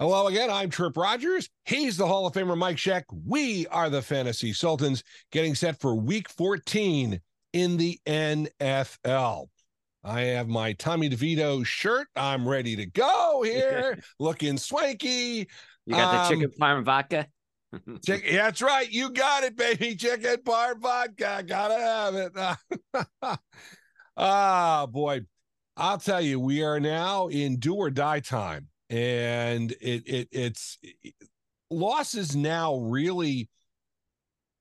Hello again. I'm Tripp Rogers. He's the Hall of Famer Mike Sheck. We are the Fantasy Sultans getting set for week 14 in the NFL. I have my Tommy DeVito shirt. I'm ready to go here, looking swanky. You got the Um, chicken parm vodka? Chick- yeah, that's right. You got it, baby. Chicken bar vodka. Gotta have it. ah, boy. I'll tell you, we are now in do or die time. And it it it's losses now really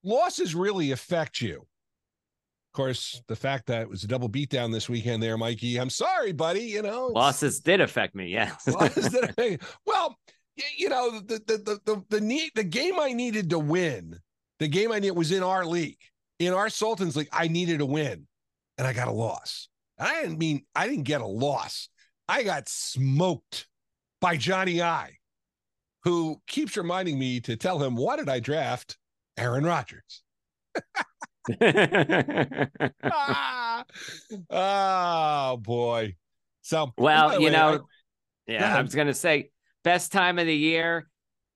losses really affect you. Of course, the fact that it was a double beatdown this weekend there, Mikey. I'm sorry, buddy. You know, Losses did affect me, Yeah, losses that I- well, you know, the the the the the need the game I needed to win, the game I needed was in our league, in our Sultans league. I needed a win, and I got a loss. I didn't mean I didn't get a loss. I got smoked by Johnny I, who keeps reminding me to tell him why did I draft Aaron Rodgers. ah, oh boy. So well, you way, know, I- yeah, I was gonna say best time of the year.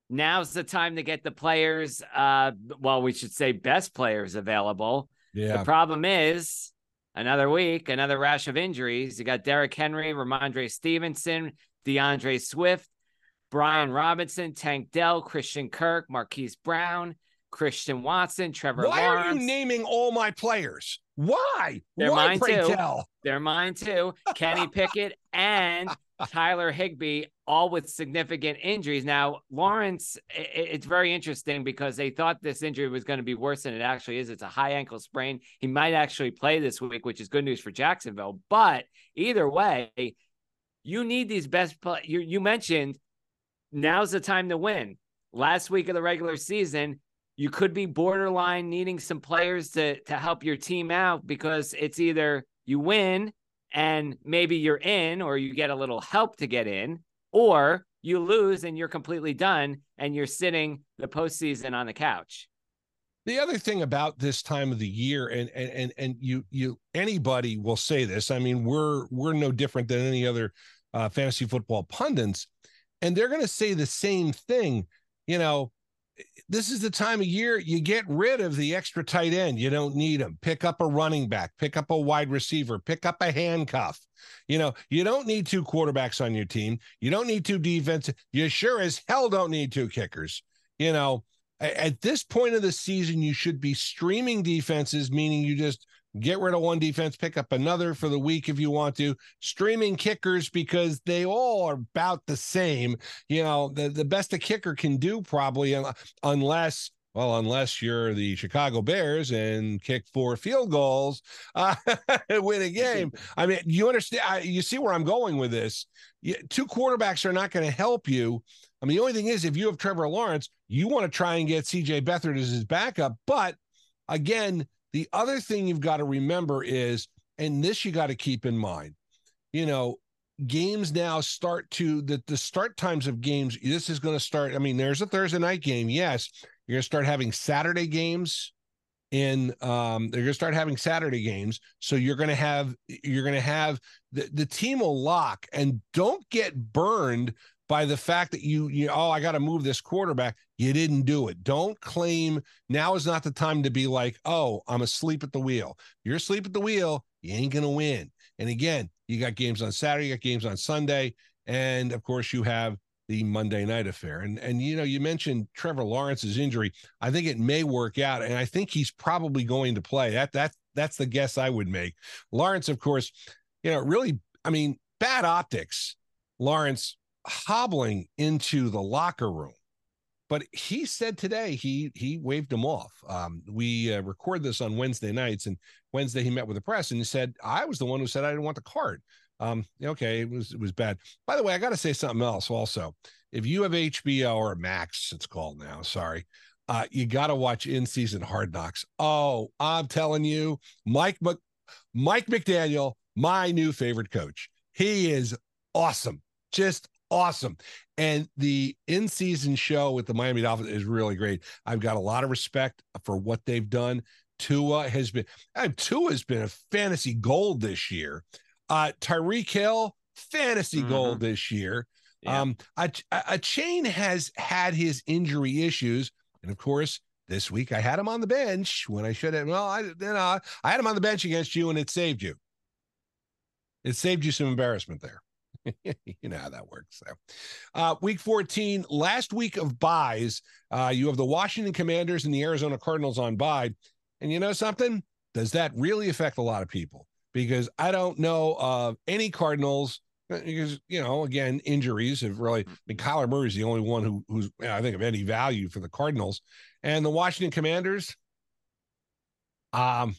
Now's the time to get the players. Uh, well, we should say best players available. yeah. The problem is another week, another rash of injuries. You got Derrick Henry, Rhamondre Stevenson, DeAndre Swift, Brian Robinson, Tank Dell, Christian Kirk, Marquise Brown, Christian Watson, Trevor Why Lawrence. are you naming all my players? Why? They're Why, mine pray too. tell? They're mine too. Kenny Pickett and Tyler Higbee, all with significant injuries. Now, Lawrence, it's very interesting because they thought this injury was going to be worse than it actually is. It's a high ankle sprain. He might actually play this week, which is good news for Jacksonville. But either way, you need these best play. You, you mentioned now's the time to win. Last week of the regular season, you could be borderline needing some players to to help your team out because it's either you win and maybe you're in or you get a little help to get in or you lose and you're completely done and you're sitting the postseason on the couch. The other thing about this time of the year, and and and and you you anybody will say this. I mean, we're we're no different than any other uh, fantasy football pundits, and they're going to say the same thing. You know, this is the time of year you get rid of the extra tight end. You don't need them. Pick up a running back, pick up a wide receiver, pick up a handcuff. You know, you don't need two quarterbacks on your team. You don't need two defense. You sure as hell don't need two kickers. You know, at this point of the season, you should be streaming defenses, meaning you just get rid of one defense, pick up another for the week if you want to. Streaming kickers because they all are about the same. You know, the, the best a kicker can do probably, unless. Well, unless you're the Chicago Bears and kick four field goals, uh, win a game. I mean, you understand? I, you see where I'm going with this. You, two quarterbacks are not going to help you. I mean, the only thing is, if you have Trevor Lawrence, you want to try and get CJ Beathard as his backup. But again, the other thing you've got to remember is, and this you got to keep in mind, you know, games now start to the the start times of games. This is going to start. I mean, there's a Thursday night game. Yes, you're going to start having Saturday games. In um, they're going to start having Saturday games, so you're going to have you're going to have the the team will lock and don't get burned by the fact that you you oh I got to move this quarterback. You didn't do it. Don't claim now is not the time to be like oh I'm asleep at the wheel. You're asleep at the wheel. You ain't gonna win. And again, you got games on Saturday, you got games on Sunday, and of course you have the Monday night affair. And and you know you mentioned Trevor Lawrence's injury. I think it may work out, and I think he's probably going to play. That that that's the guess I would make. Lawrence, of course, you know really. I mean, bad optics. Lawrence hobbling into the locker room. But he said today he he waved him off. Um, we uh, record this on Wednesday nights, and Wednesday he met with the press and he said, "I was the one who said I didn't want the card." Um, okay, it was it was bad. By the way, I got to say something else also. If you have HBO or Max, it's called now. Sorry, uh, you got to watch in season Hard Knocks. Oh, I'm telling you, Mike Mc, Mike McDaniel, my new favorite coach. He is awesome, just awesome. And the in season show with the Miami Dolphins is really great. I've got a lot of respect for what they've done. Tua has been, uh, Tua has been a fantasy gold this year. Uh, Tyreek Hill, fantasy Mhm. gold this year. Yeah. Um, Achane has had his injury issues, and of course, this week I had him on the bench when I should have. Well, I you know I had him on the bench against you, and it saved you. It saved you some embarrassment there. you know how that works. So, uh, week 14, last week of buys, uh, you have the Washington Commanders and the Arizona Cardinals on buy. And you know something? Does that really affect a lot of people? Because I don't know of any Cardinals. Uh, because you know, again, injuries have really. I mean, Kyler Murray is the only one who, who's I think of any value for the Cardinals, and the Washington Commanders. Um,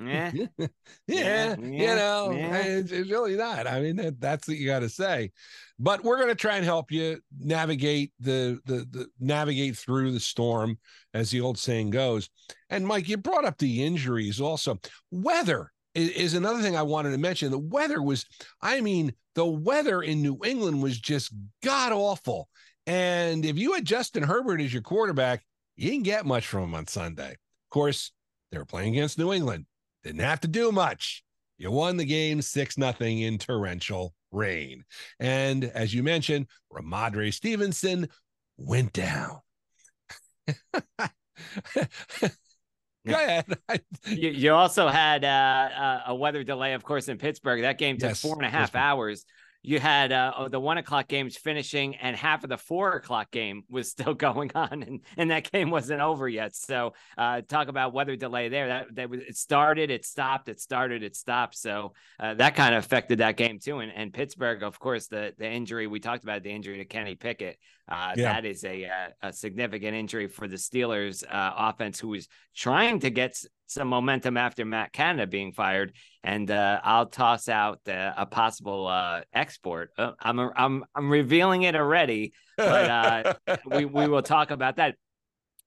yeah. yeah, yeah, you know, yeah. It's, it's, really not. I mean, that, that's what you got to say. But we're going to try and help you navigate the, the the navigate through the storm, as the old saying goes. And Mike, you brought up the injuries also. Weather is, is another thing I wanted to mention. The weather was, I mean, the weather in New England was just god awful. And if you had Justin Herbert as your quarterback, you didn't get much from him on Sunday. Of course, they were playing against New England. Didn't have to do much. You won the game 6 nothing in torrential rain. And as you mentioned, Rhamondre Stevenson went down. Go ahead. you, you, also had uh, a weather delay, of course, in Pittsburgh. That game took yes, four and a half hours you had uh, oh, the one o'clock games finishing and half of the four o'clock game was still going on and, and that game wasn't over yet. So uh, talk about weather delay there. That, that was, it started it stopped it started it stopped. So uh, that kind of affected that game too. And, and pittsburgh of course the the injury we talked about the injury to kenny pickett. Uh, yeah. that is a, uh, a significant injury for the steelers uh, offense who is trying to get some momentum after Matt Canada being fired, and uh, I'll toss out uh, a possible uh, export. Uh, I'm I'm I'm revealing it already, but uh, we we will talk about that.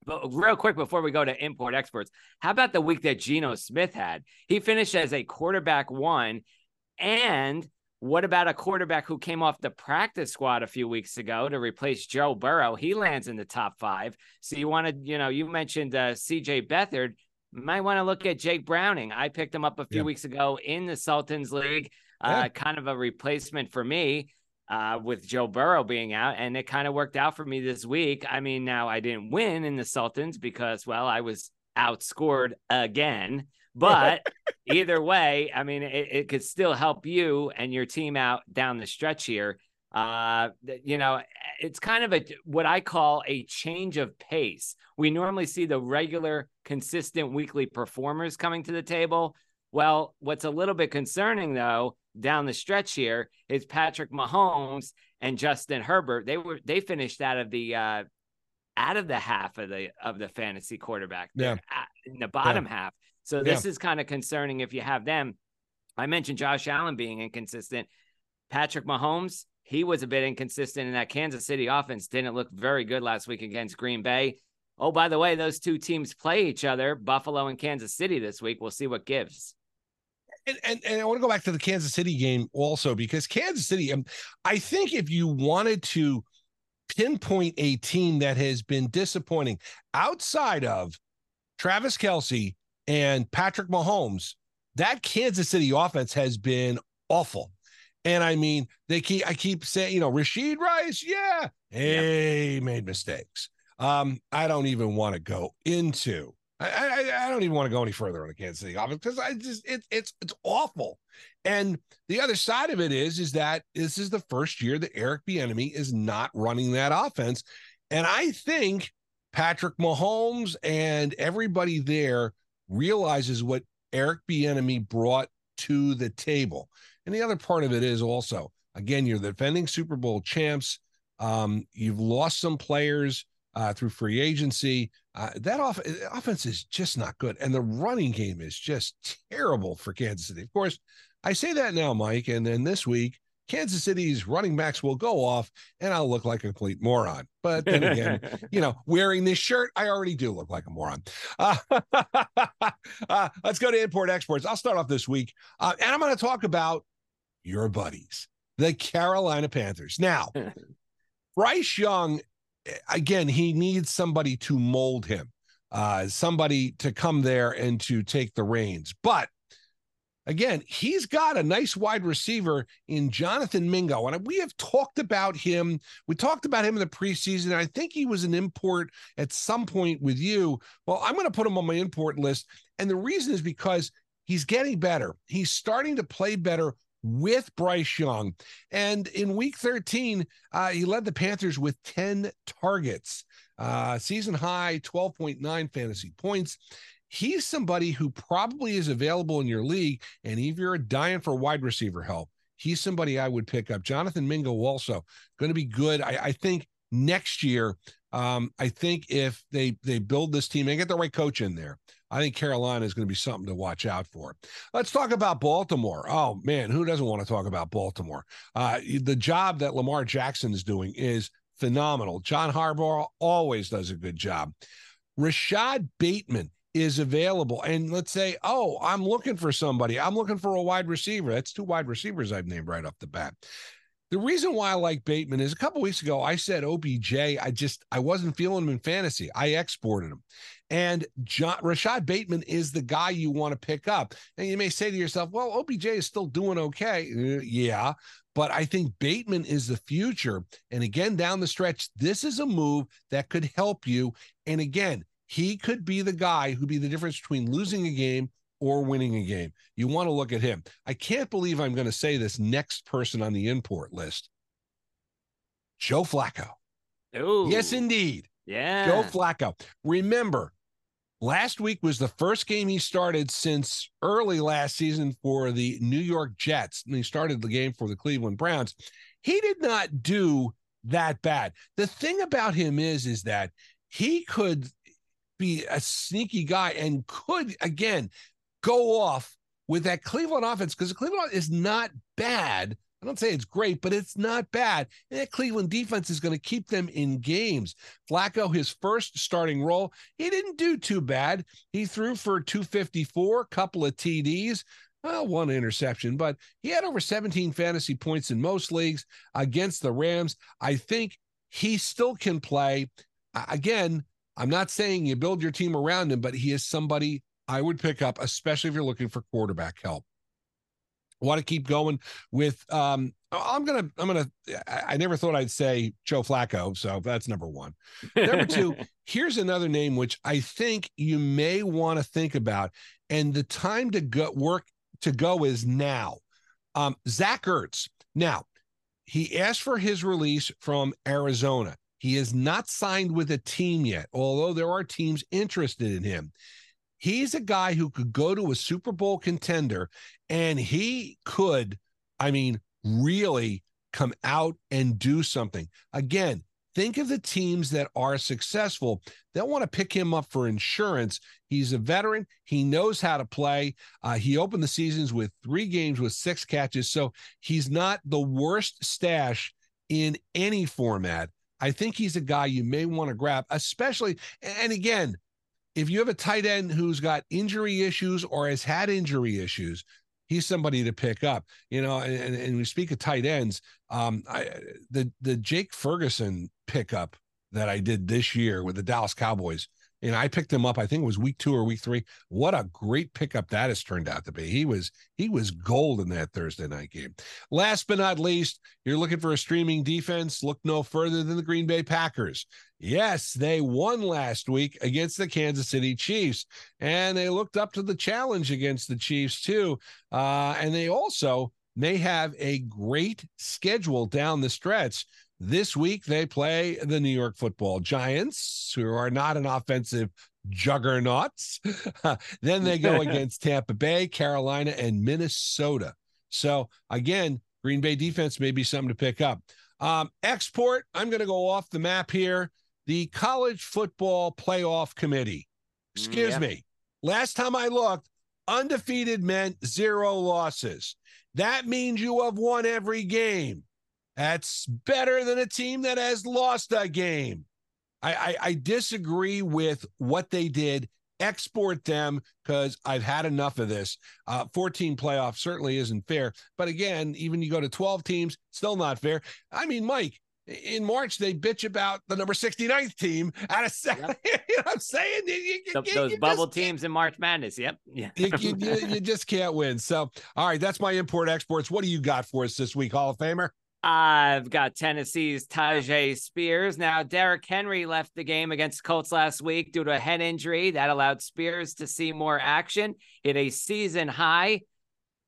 But real quick before we go to import exports, how about the week that Geno Smith had? He finished as a quarterback one, and what about a quarterback who came off the practice squad a few weeks ago to replace Joe Burrow? He lands in the top five. So you wanted, you know, you mentioned uh, C.J. Beathard might want to look at Jake Browning. I picked him up a few yeah. weeks ago in the Sultans League, uh, kind of a replacement for me uh, with Joe Burrow being out, and it kind of worked out for me this week. I mean, now I didn't win in the Sultans because, well, I was outscored again. But either way, I mean, it, it could still help you and your team out down the stretch here. Uh, you know, it's kind of a what I call a change of pace. We normally see the regular, consistent weekly performers coming to the table. Well, what's a little bit concerning though, down the stretch here, is Patrick Mahomes and Justin Herbert. They were they finished out of the uh, out of the half of the of the fantasy quarterback. yeah. in the bottom yeah. half. So this yeah. is kind of concerning if you have them. I mentioned Josh Allen being inconsistent. Patrick Mahomes, he was a bit inconsistent in that Kansas City offense didn't look very good last week against Green Bay. Oh, by the way, those two teams play each other, Buffalo and Kansas City this week. We'll see what gives. And, and, and I want to go back to the Kansas City game also because Kansas City, um, I think if you wanted to pinpoint a team that has been disappointing outside of Travis Kelce and Patrick Mahomes, that Kansas City offense has been awful. And I mean, they keep I keep saying, you know, Rashee Rice, yeah, he yeah. made mistakes. Um, I don't even want to go into. I, I, I don't even want to go any further on the Kansas City offense because I just it, it's it's awful. And the other side of it is is that this is the first year that Eric Bieniemy is not running that offense, and I think Patrick Mahomes and everybody there realizes what Eric Bieniemy brought to the table. And the other part of it is also, again, you're the defending Super Bowl champs. Um, you've lost some players uh, through free agency. Uh, that off- offense is just not good. And the running game is just terrible for Kansas City. Of course, I say that now, Mike. And then this week, Kansas City's running backs will go off and I'll look like a complete moron. But then again, you know, wearing this shirt, I already do look like a moron. Uh, uh, let's go to import exports. I'll start off this week. Uh, and I'm going to talk about your buddies, the Carolina Panthers. Now, Bryce Young, again, he needs somebody to mold him, uh, somebody to come there and to take the reins. But Again, he's got a nice wide receiver in Jonathan Mingo. And we have talked about him. We talked about him in the preseason. I think he was an import at some point with you. Well, I'm going to put him on my import list. And the reason is because he's getting better. He's starting to play better with Bryce Young. And in week 13, uh, he led the Panthers with 10 targets, uh, season high 12.9 fantasy points he's somebody who probably is available in your league. And if you're dying for wide receiver help, he's somebody I would pick up. Jonathan Mingo also going to be good. I, I think next year, um, I think if they they build this team and get the right coach in there, I think Carolina is going to be something to watch out for. Let's talk about Baltimore. Oh man, who doesn't want to talk about Baltimore? Uh, the job that Lamar Jackson is doing is phenomenal. John Harbaugh always does a good job. Rashod Bateman is available and let's say oh i'm looking for somebody i'm looking for a wide receiver that's two wide receivers i've named right off the bat the reason why i like bateman is a couple weeks ago i said obj i just i wasn't feeling him in fantasy i exported him and John, rashod bateman is the guy you want to pick up and you may say to yourself well obj is still doing okay uh, yeah but I think Bateman is the future. And again, down the stretch, this is a move that could help you. And again, he could be the guy who'd be the difference between losing a game or winning a game. You want to look at him. I can't believe I'm going to say this next person on the import list Joe Flacco. Ooh. Yes, indeed. Yeah. Joe Flacco. Remember, last week was the first game he started since early last season for the New York Jets. And he started the game for the Cleveland Browns. He did not do that bad. The thing about him is, is that he could be a sneaky guy and could again go off with that Cleveland offense because Cleveland is not bad. I don't say it's great, but it's not bad. And that Cleveland defense is going to keep them in games. Flacco, his first starting role, he didn't do too bad. He threw for 254, couple of TDs, well, one interception, but he had over 17 fantasy points in most leagues against the Rams. I think he still can play. Again, I'm not saying you build your team around him, but he is somebody I would pick up, especially if you're looking for quarterback help. I want to keep going with um I'm gonna I'm gonna I never thought I'd say Joe Flacco, so that's number one. Number two, here's another name which I think you may want to think about, and the time to go work to go is now. Um, Zach Ertz. Now, he asked for his release from Arizona. He is not signed with a team yet, although there are teams interested in him. He's a guy who could go to a Super Bowl contender and he could, I mean, really come out and do something. Again, think of the teams that are successful. They'll want to pick him up for insurance. He's a veteran. He knows how to play. Uh, he opened the seasons with three games with six catches. So he's not the worst stash in any format. I think he's a guy you may want to grab, especially. And again, if you have a tight end who's got injury issues or has had injury issues, he's somebody to pick up. You know, and, and we speak of tight ends. Um, I, the the Jake Ferguson pickup that I did this year with the Dallas Cowboys and I picked him up. I think it was week two or week three. What a great pickup that has turned out to be. He was he was gold in that Thursday night game. Last but not least, you're looking for a streaming defense. Look no further than the Green Bay Packers. Yes, they won last week against the Kansas City Chiefs, and they looked up to the challenge against the Chiefs too. Uh, and they also may have a great schedule down the stretch this week, they play the New York football giants, who are not an offensive juggernauts. then they go against Tampa Bay, Carolina, and Minnesota. So, again, Green Bay defense may be something to pick up. Um, export, I'm going to go off the map here. The College Football Playoff Committee. Excuse me. Last time I looked, undefeated meant zero losses. That means you have won every game. That's better than a team that has lost a game. I, I, I disagree with what they did. Export them because I've had enough of this. Uh, 14 playoffs certainly isn't fair. But again, even you go to 12 teams, still not fair. I mean, Mike, in March they bitch about the number 69th team out of second. Yep. you know what I'm saying? You, you, the, those bubble teams in March Madness. Yep. Yeah. you, you, just can't win. So, all right, that's my import exports. What do you got for us this week, Hall of Famer? I've got Tennessee's Tyjae Spears. Now, Derrick Henry left the game against Colts last week due to a head injury that allowed Spears to see more action. Hit a season high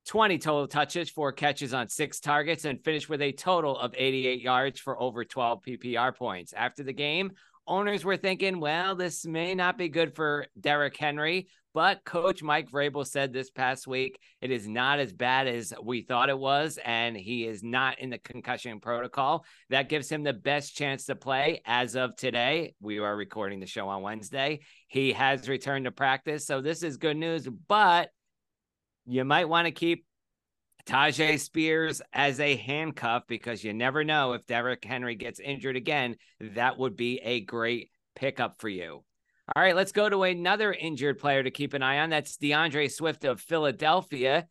20 total touches, four catches on six targets, and finished with a total of 88 yards for over 12 PPR points. After the game, owners were thinking, well, this may not be good for Derrick Henry, but Coach Mike Vrabel said this past week it is not as bad as we thought it was, and he is not in the concussion protocol. That gives him the best chance to play as of today. We are recording the show on Wednesday. He has returned to practice, so this is good news, but you might want to keep Tyjae Spears as a handcuff because you never know if Derrick Henry gets injured again. That would be a great pickup for you. All right, let's go to another injured player to keep an eye on. That's DeAndre Swift of Philadelphia.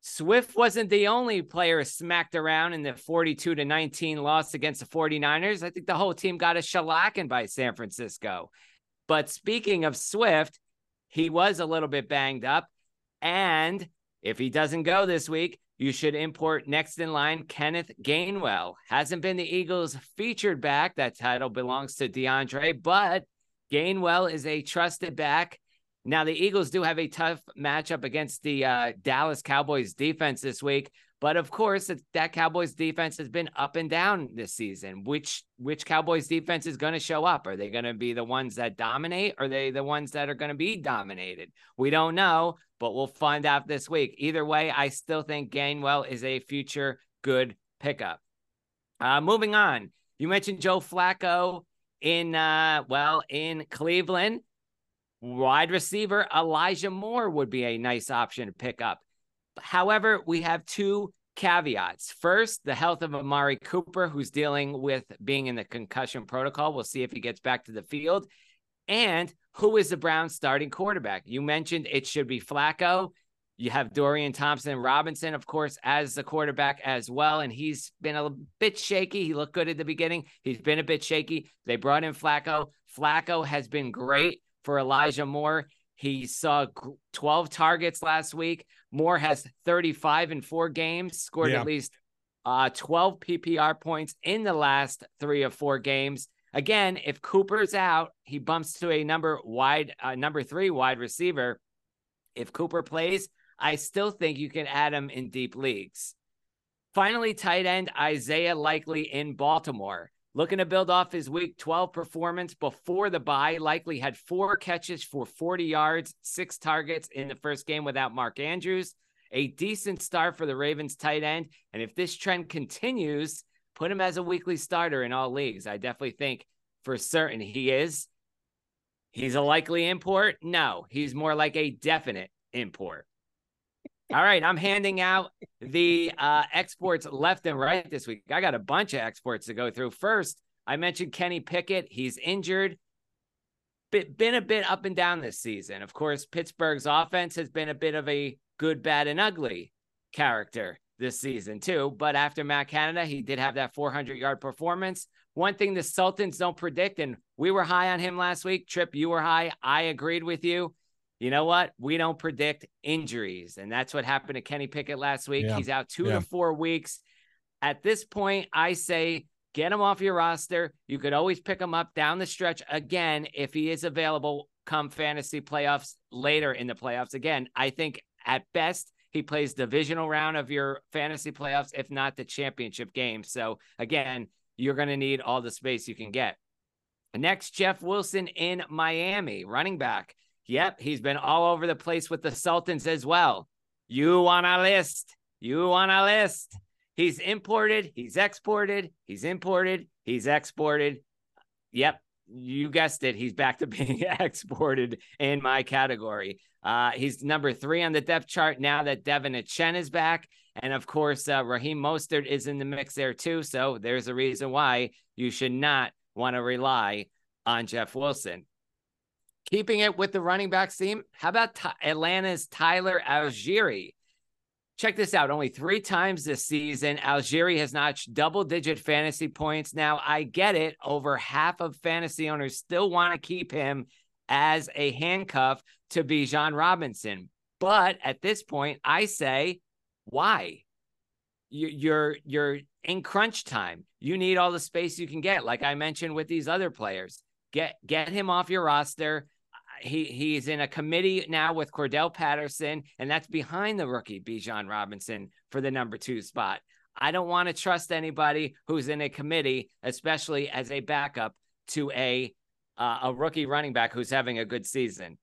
Swift wasn't the only player smacked around in the 42 to 19 loss against the 49ers. I think the whole team got a shellacking by San Francisco. But speaking of Swift, he was a little bit banged up. And if he doesn't go this week, you should import next in line Kenneth Gainwell. Hasn't been the Eagles' featured back. That title belongs to DeAndre, but Gainwell is a trusted back. Now, the Eagles do have a tough matchup against the uh, Dallas Cowboys defense this week, but of course, that Cowboys defense has been up and down this season. Which which Cowboys defense is going to show up? Are they going to be the ones that dominate? Are they the ones that are going to be dominated? We don't know, but we'll find out this week. Either way, I still think Gainwell is a future good pickup. Uh, moving on, you mentioned Joe Flacco in uh, well in Cleveland. Wide receiver Elijah Moore would be a nice option to pick up. However, we have two caveats. First, the health of Amari Cooper, who's dealing with being in the concussion protocol. We'll see if he gets back to the field. And who is the Browns starting quarterback? You mentioned it should be Flacco. You have Dorian Thompson Robinson, of course, as the quarterback as well. And he's been a bit shaky. He looked good at the beginning. He's been a bit shaky. They brought in Flacco. Flacco has been great for Elijah Moore. He saw 12 targets last week. Moore has 35 in four games, scored yeah. at least uh, 12 PPR points in the last three or four games. Again, if Cooper's out, he bumps to a number wide, uh, number three wide receiver. If Cooper plays, I still think you can add him in deep leagues. Finally, tight end Isaiah Likely in Baltimore. Looking to build off his week 12 performance before the bye, likely had four catches for 40 yards, six targets in the first game without Mark Andrews. A decent start for the Ravens tight end. And if this trend continues, put him as a weekly starter in all leagues. I definitely think for certain he is. He's a likely import? No, he's more like a definite import. All right, I'm handing out the uh, exports left and right this week. I got a bunch of exports to go through. First, I mentioned Kenny Pickett. He's injured. Been a bit up and down this season. Of course, Pittsburgh's offense has been a bit of a good, bad, and ugly character this season, too. But after Matt Canada, he did have that 400 yard performance. One thing the Sultans don't predict, and we were high on him last week. Tripp, you were high. I agreed with you you know what? We don't predict injuries. And that's what happened to Kenny Pickett last week. Yeah. He's out two yeah. to four weeks. At this point, I say get him off your roster. You could always pick him up down the stretch again if he is available come fantasy playoffs later in the playoffs. Again, I think at best he plays divisional round of your fantasy playoffs, if not the championship game. So again, you're going to need all the space you can get. Next, Jeff Wilson in Miami, running back. Yep, he's been all over the place with the Sultans as well. You on a list. You on a list. He's imported, he's exported, he's imported, he's exported. Yep, you guessed it. He's back to being exported in my category. Uh, he's number three on the depth chart now that De'Von Achane is back. And of course, uh, Raheem Mostert is in the mix there too. So there's a reason why you should not want to rely on Jeff Wilson. Keeping it with the running back team, how about Atlanta's Tyler Allgeier? Check this out. Only three times this season, Allgeier has notched double digit fantasy points. Now, I get it. Over half of fantasy owners still want to keep him as a handcuff to Bijan Robinson. But at this point, I say, why? You're you're in crunch time. You need all the space you can get, like I mentioned with these other players. Get get him off your roster he he's in a committee now with Cordarrelle Patterson, and that's behind the rookie Bijan Robinson for the number two spot. I don't want to trust anybody who's in a committee, especially as a backup to a uh, a rookie running back who's having a good season.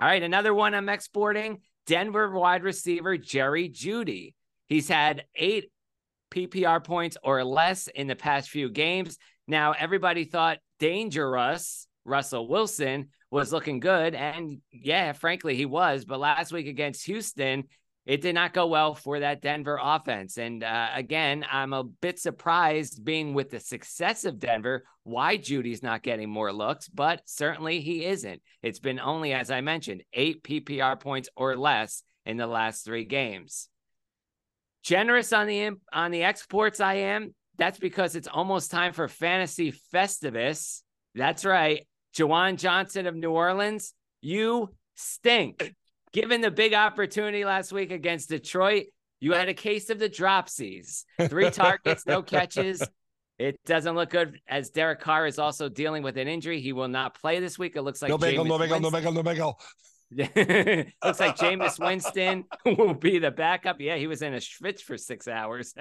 All right, another one I'm exporting: Denver wide receiver Jerry Jeudy. He's had eight PPR points or less in the past few games. Now, everybody thought dangerous Russell Wilson was looking good. And yeah, frankly, he was. But last week against Houston, it did not go well for that Denver offense. And uh, again, I'm a bit surprised being with the success of Denver, why Jeudy's not getting more looks, but certainly he isn't. It's been only, as I mentioned, eight PPR points or less in the last three games. Generous on the on the exports, I am. That's because it's almost time for fantasy Festivus. That's right. Juwan Johnson of New Orleans, you stink. Given the big opportunity last week against Detroit, you had a case of the dropsies. Three targets, no catches. It doesn't look good as Derek Carr is also dealing with an injury. He will not play this week. It looks like no bagel, no bagel, no bagel, no bagel. looks like Jameis Winston will be the backup. Yeah, he was in a schwitz for six hours.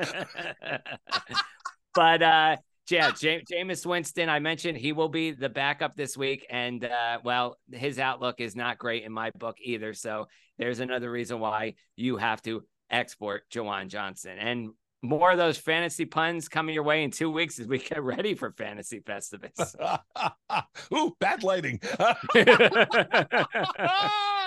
but uh, yeah, James, Jameis Winston, I mentioned he will be the backup this week. And, uh, well, his outlook is not great in my book either. So there's another reason why you have to export Juwan Johnson. And more of those fantasy puns coming your way in two weeks as we get ready for Fantasy Festivus. Ooh, bad lighting.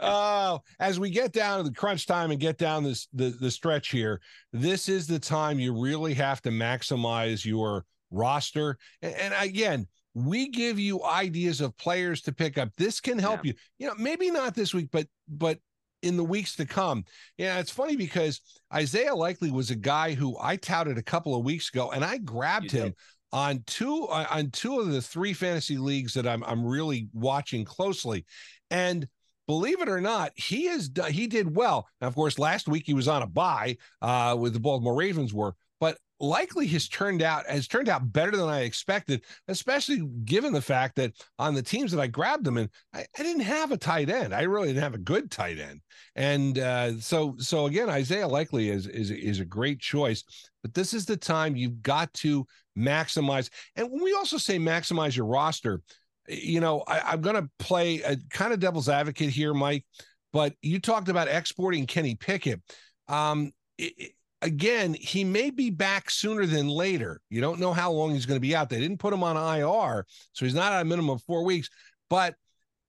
uh, as we get down to the crunch time and get down this the, the stretch here, this is the time you really have to maximize your roster. And, and again, we give you ideas of players to pick up. This can help yeah. you. You know, maybe not this week, but but in the weeks to come. Yeah, it's funny because Isaiah Likely was a guy who I touted a couple of weeks ago, and I grabbed you him. Did on two on two of the three fantasy leagues that I'm I'm really watching closely. And believe it or not, he has he did well. Now, of course, last week he was on a bye uh, with the Baltimore Ravens were, but likely has turned out has turned out better than I expected, especially given the fact that on the teams that I grabbed them in, I, I didn't have a tight end. I really didn't have a good tight end, and uh, so so again, Isaiah Likely is is is a great choice. But this is the time you've got to maximize. And when we also say maximize your roster, you know, I, am going to play a kind of devil's advocate here, Mike. But you talked about exporting Kenny Pickett. Um, it, again, he may be back sooner than later. You don't know how long he's going to be out. They didn't put him on IR, so he's not at a minimum of four weeks. But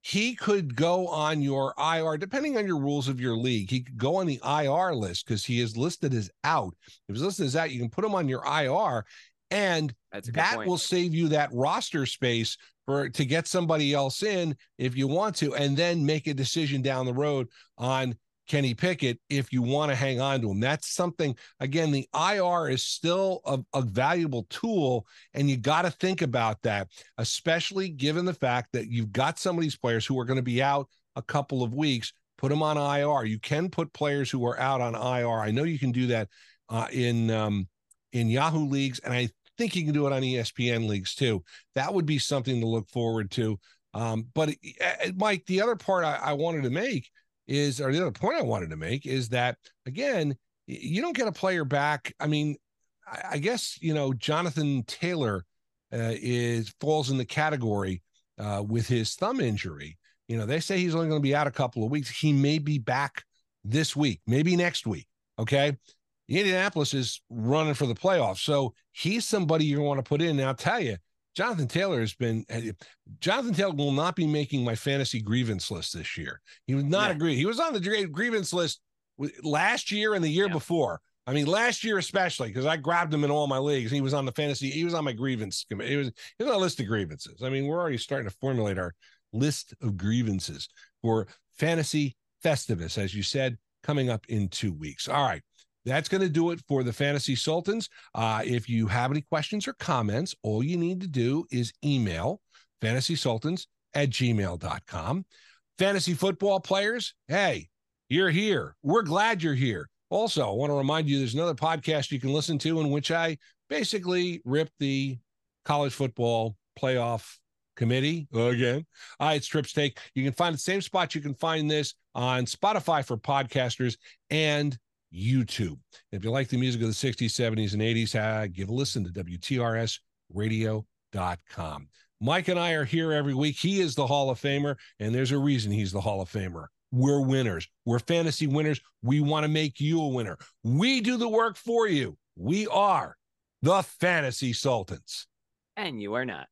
he could go on your IR, depending on your rules of your league. He could go on the IR list because he is listed as out. If he's listed as out, you can put him on your IR, and that point. will save you that roster space for to get somebody else in if you want to, and then make a decision down the road on Kenny Pickett if you want to hang on to him. That's something, again, the IR is still a, a valuable tool, and you got to think about that, especially given the fact that you've got some of these players who are going to be out a couple of weeks. Put them on IR. You can put players who are out on IR. I know you can do that uh, in um, in Yahoo leagues, and I think you can do it on ESPN leagues too. That would be something to look forward to. Um, but uh, Mike, the other part I, I wanted to make is, or the other point I wanted to make is that again, you don't get a player back. I mean, I, I guess you know Jonathan Taylor uh, is falls in the category uh, with his thumb injury. You know, they say he's only going to be out a couple of weeks. He may be back this week, maybe next week. Okay. Indianapolis is running for the playoffs. So he's somebody you want to put in. Now, I'll tell you, Jonathan Taylor has been eh, Jonathan Taylor will not be making my fantasy grievance list this year. He was not yeah. agree. He was on the grievance list last year and the year yeah. before. I mean, last year especially because I grabbed him in all my leagues. He was on the fantasy. He was on my grievance committee. He was he was on a list of grievances. I mean, we're already starting to formulate our list of grievances for fantasy Festivus, as you said. coming up in two weeks. All right. That's going to do it for the Fantasy Sultans. Uh, if you have any questions or comments, all you need to do is email fantasysultans at gmail.com. Fantasy football players, hey, you're here. We're glad you're here. Also, I want to remind you there's another podcast you can listen to in which I basically rip the college football playoff committee again. Uh, it's Tripp's Take. You can find the same spot you can find this on Spotify for podcasters and YouTube. If you like the music of the 60s, 70s, and 80s, uh, give a listen to WTRSradio.com. Mike and I are here every week. He is the Hall of Famer, and there's a reason he's the Hall of Famer. We're winners. We're fantasy winners. We want to make you a winner. We do the work for you. We are the Fantasy Sultans. And you are not.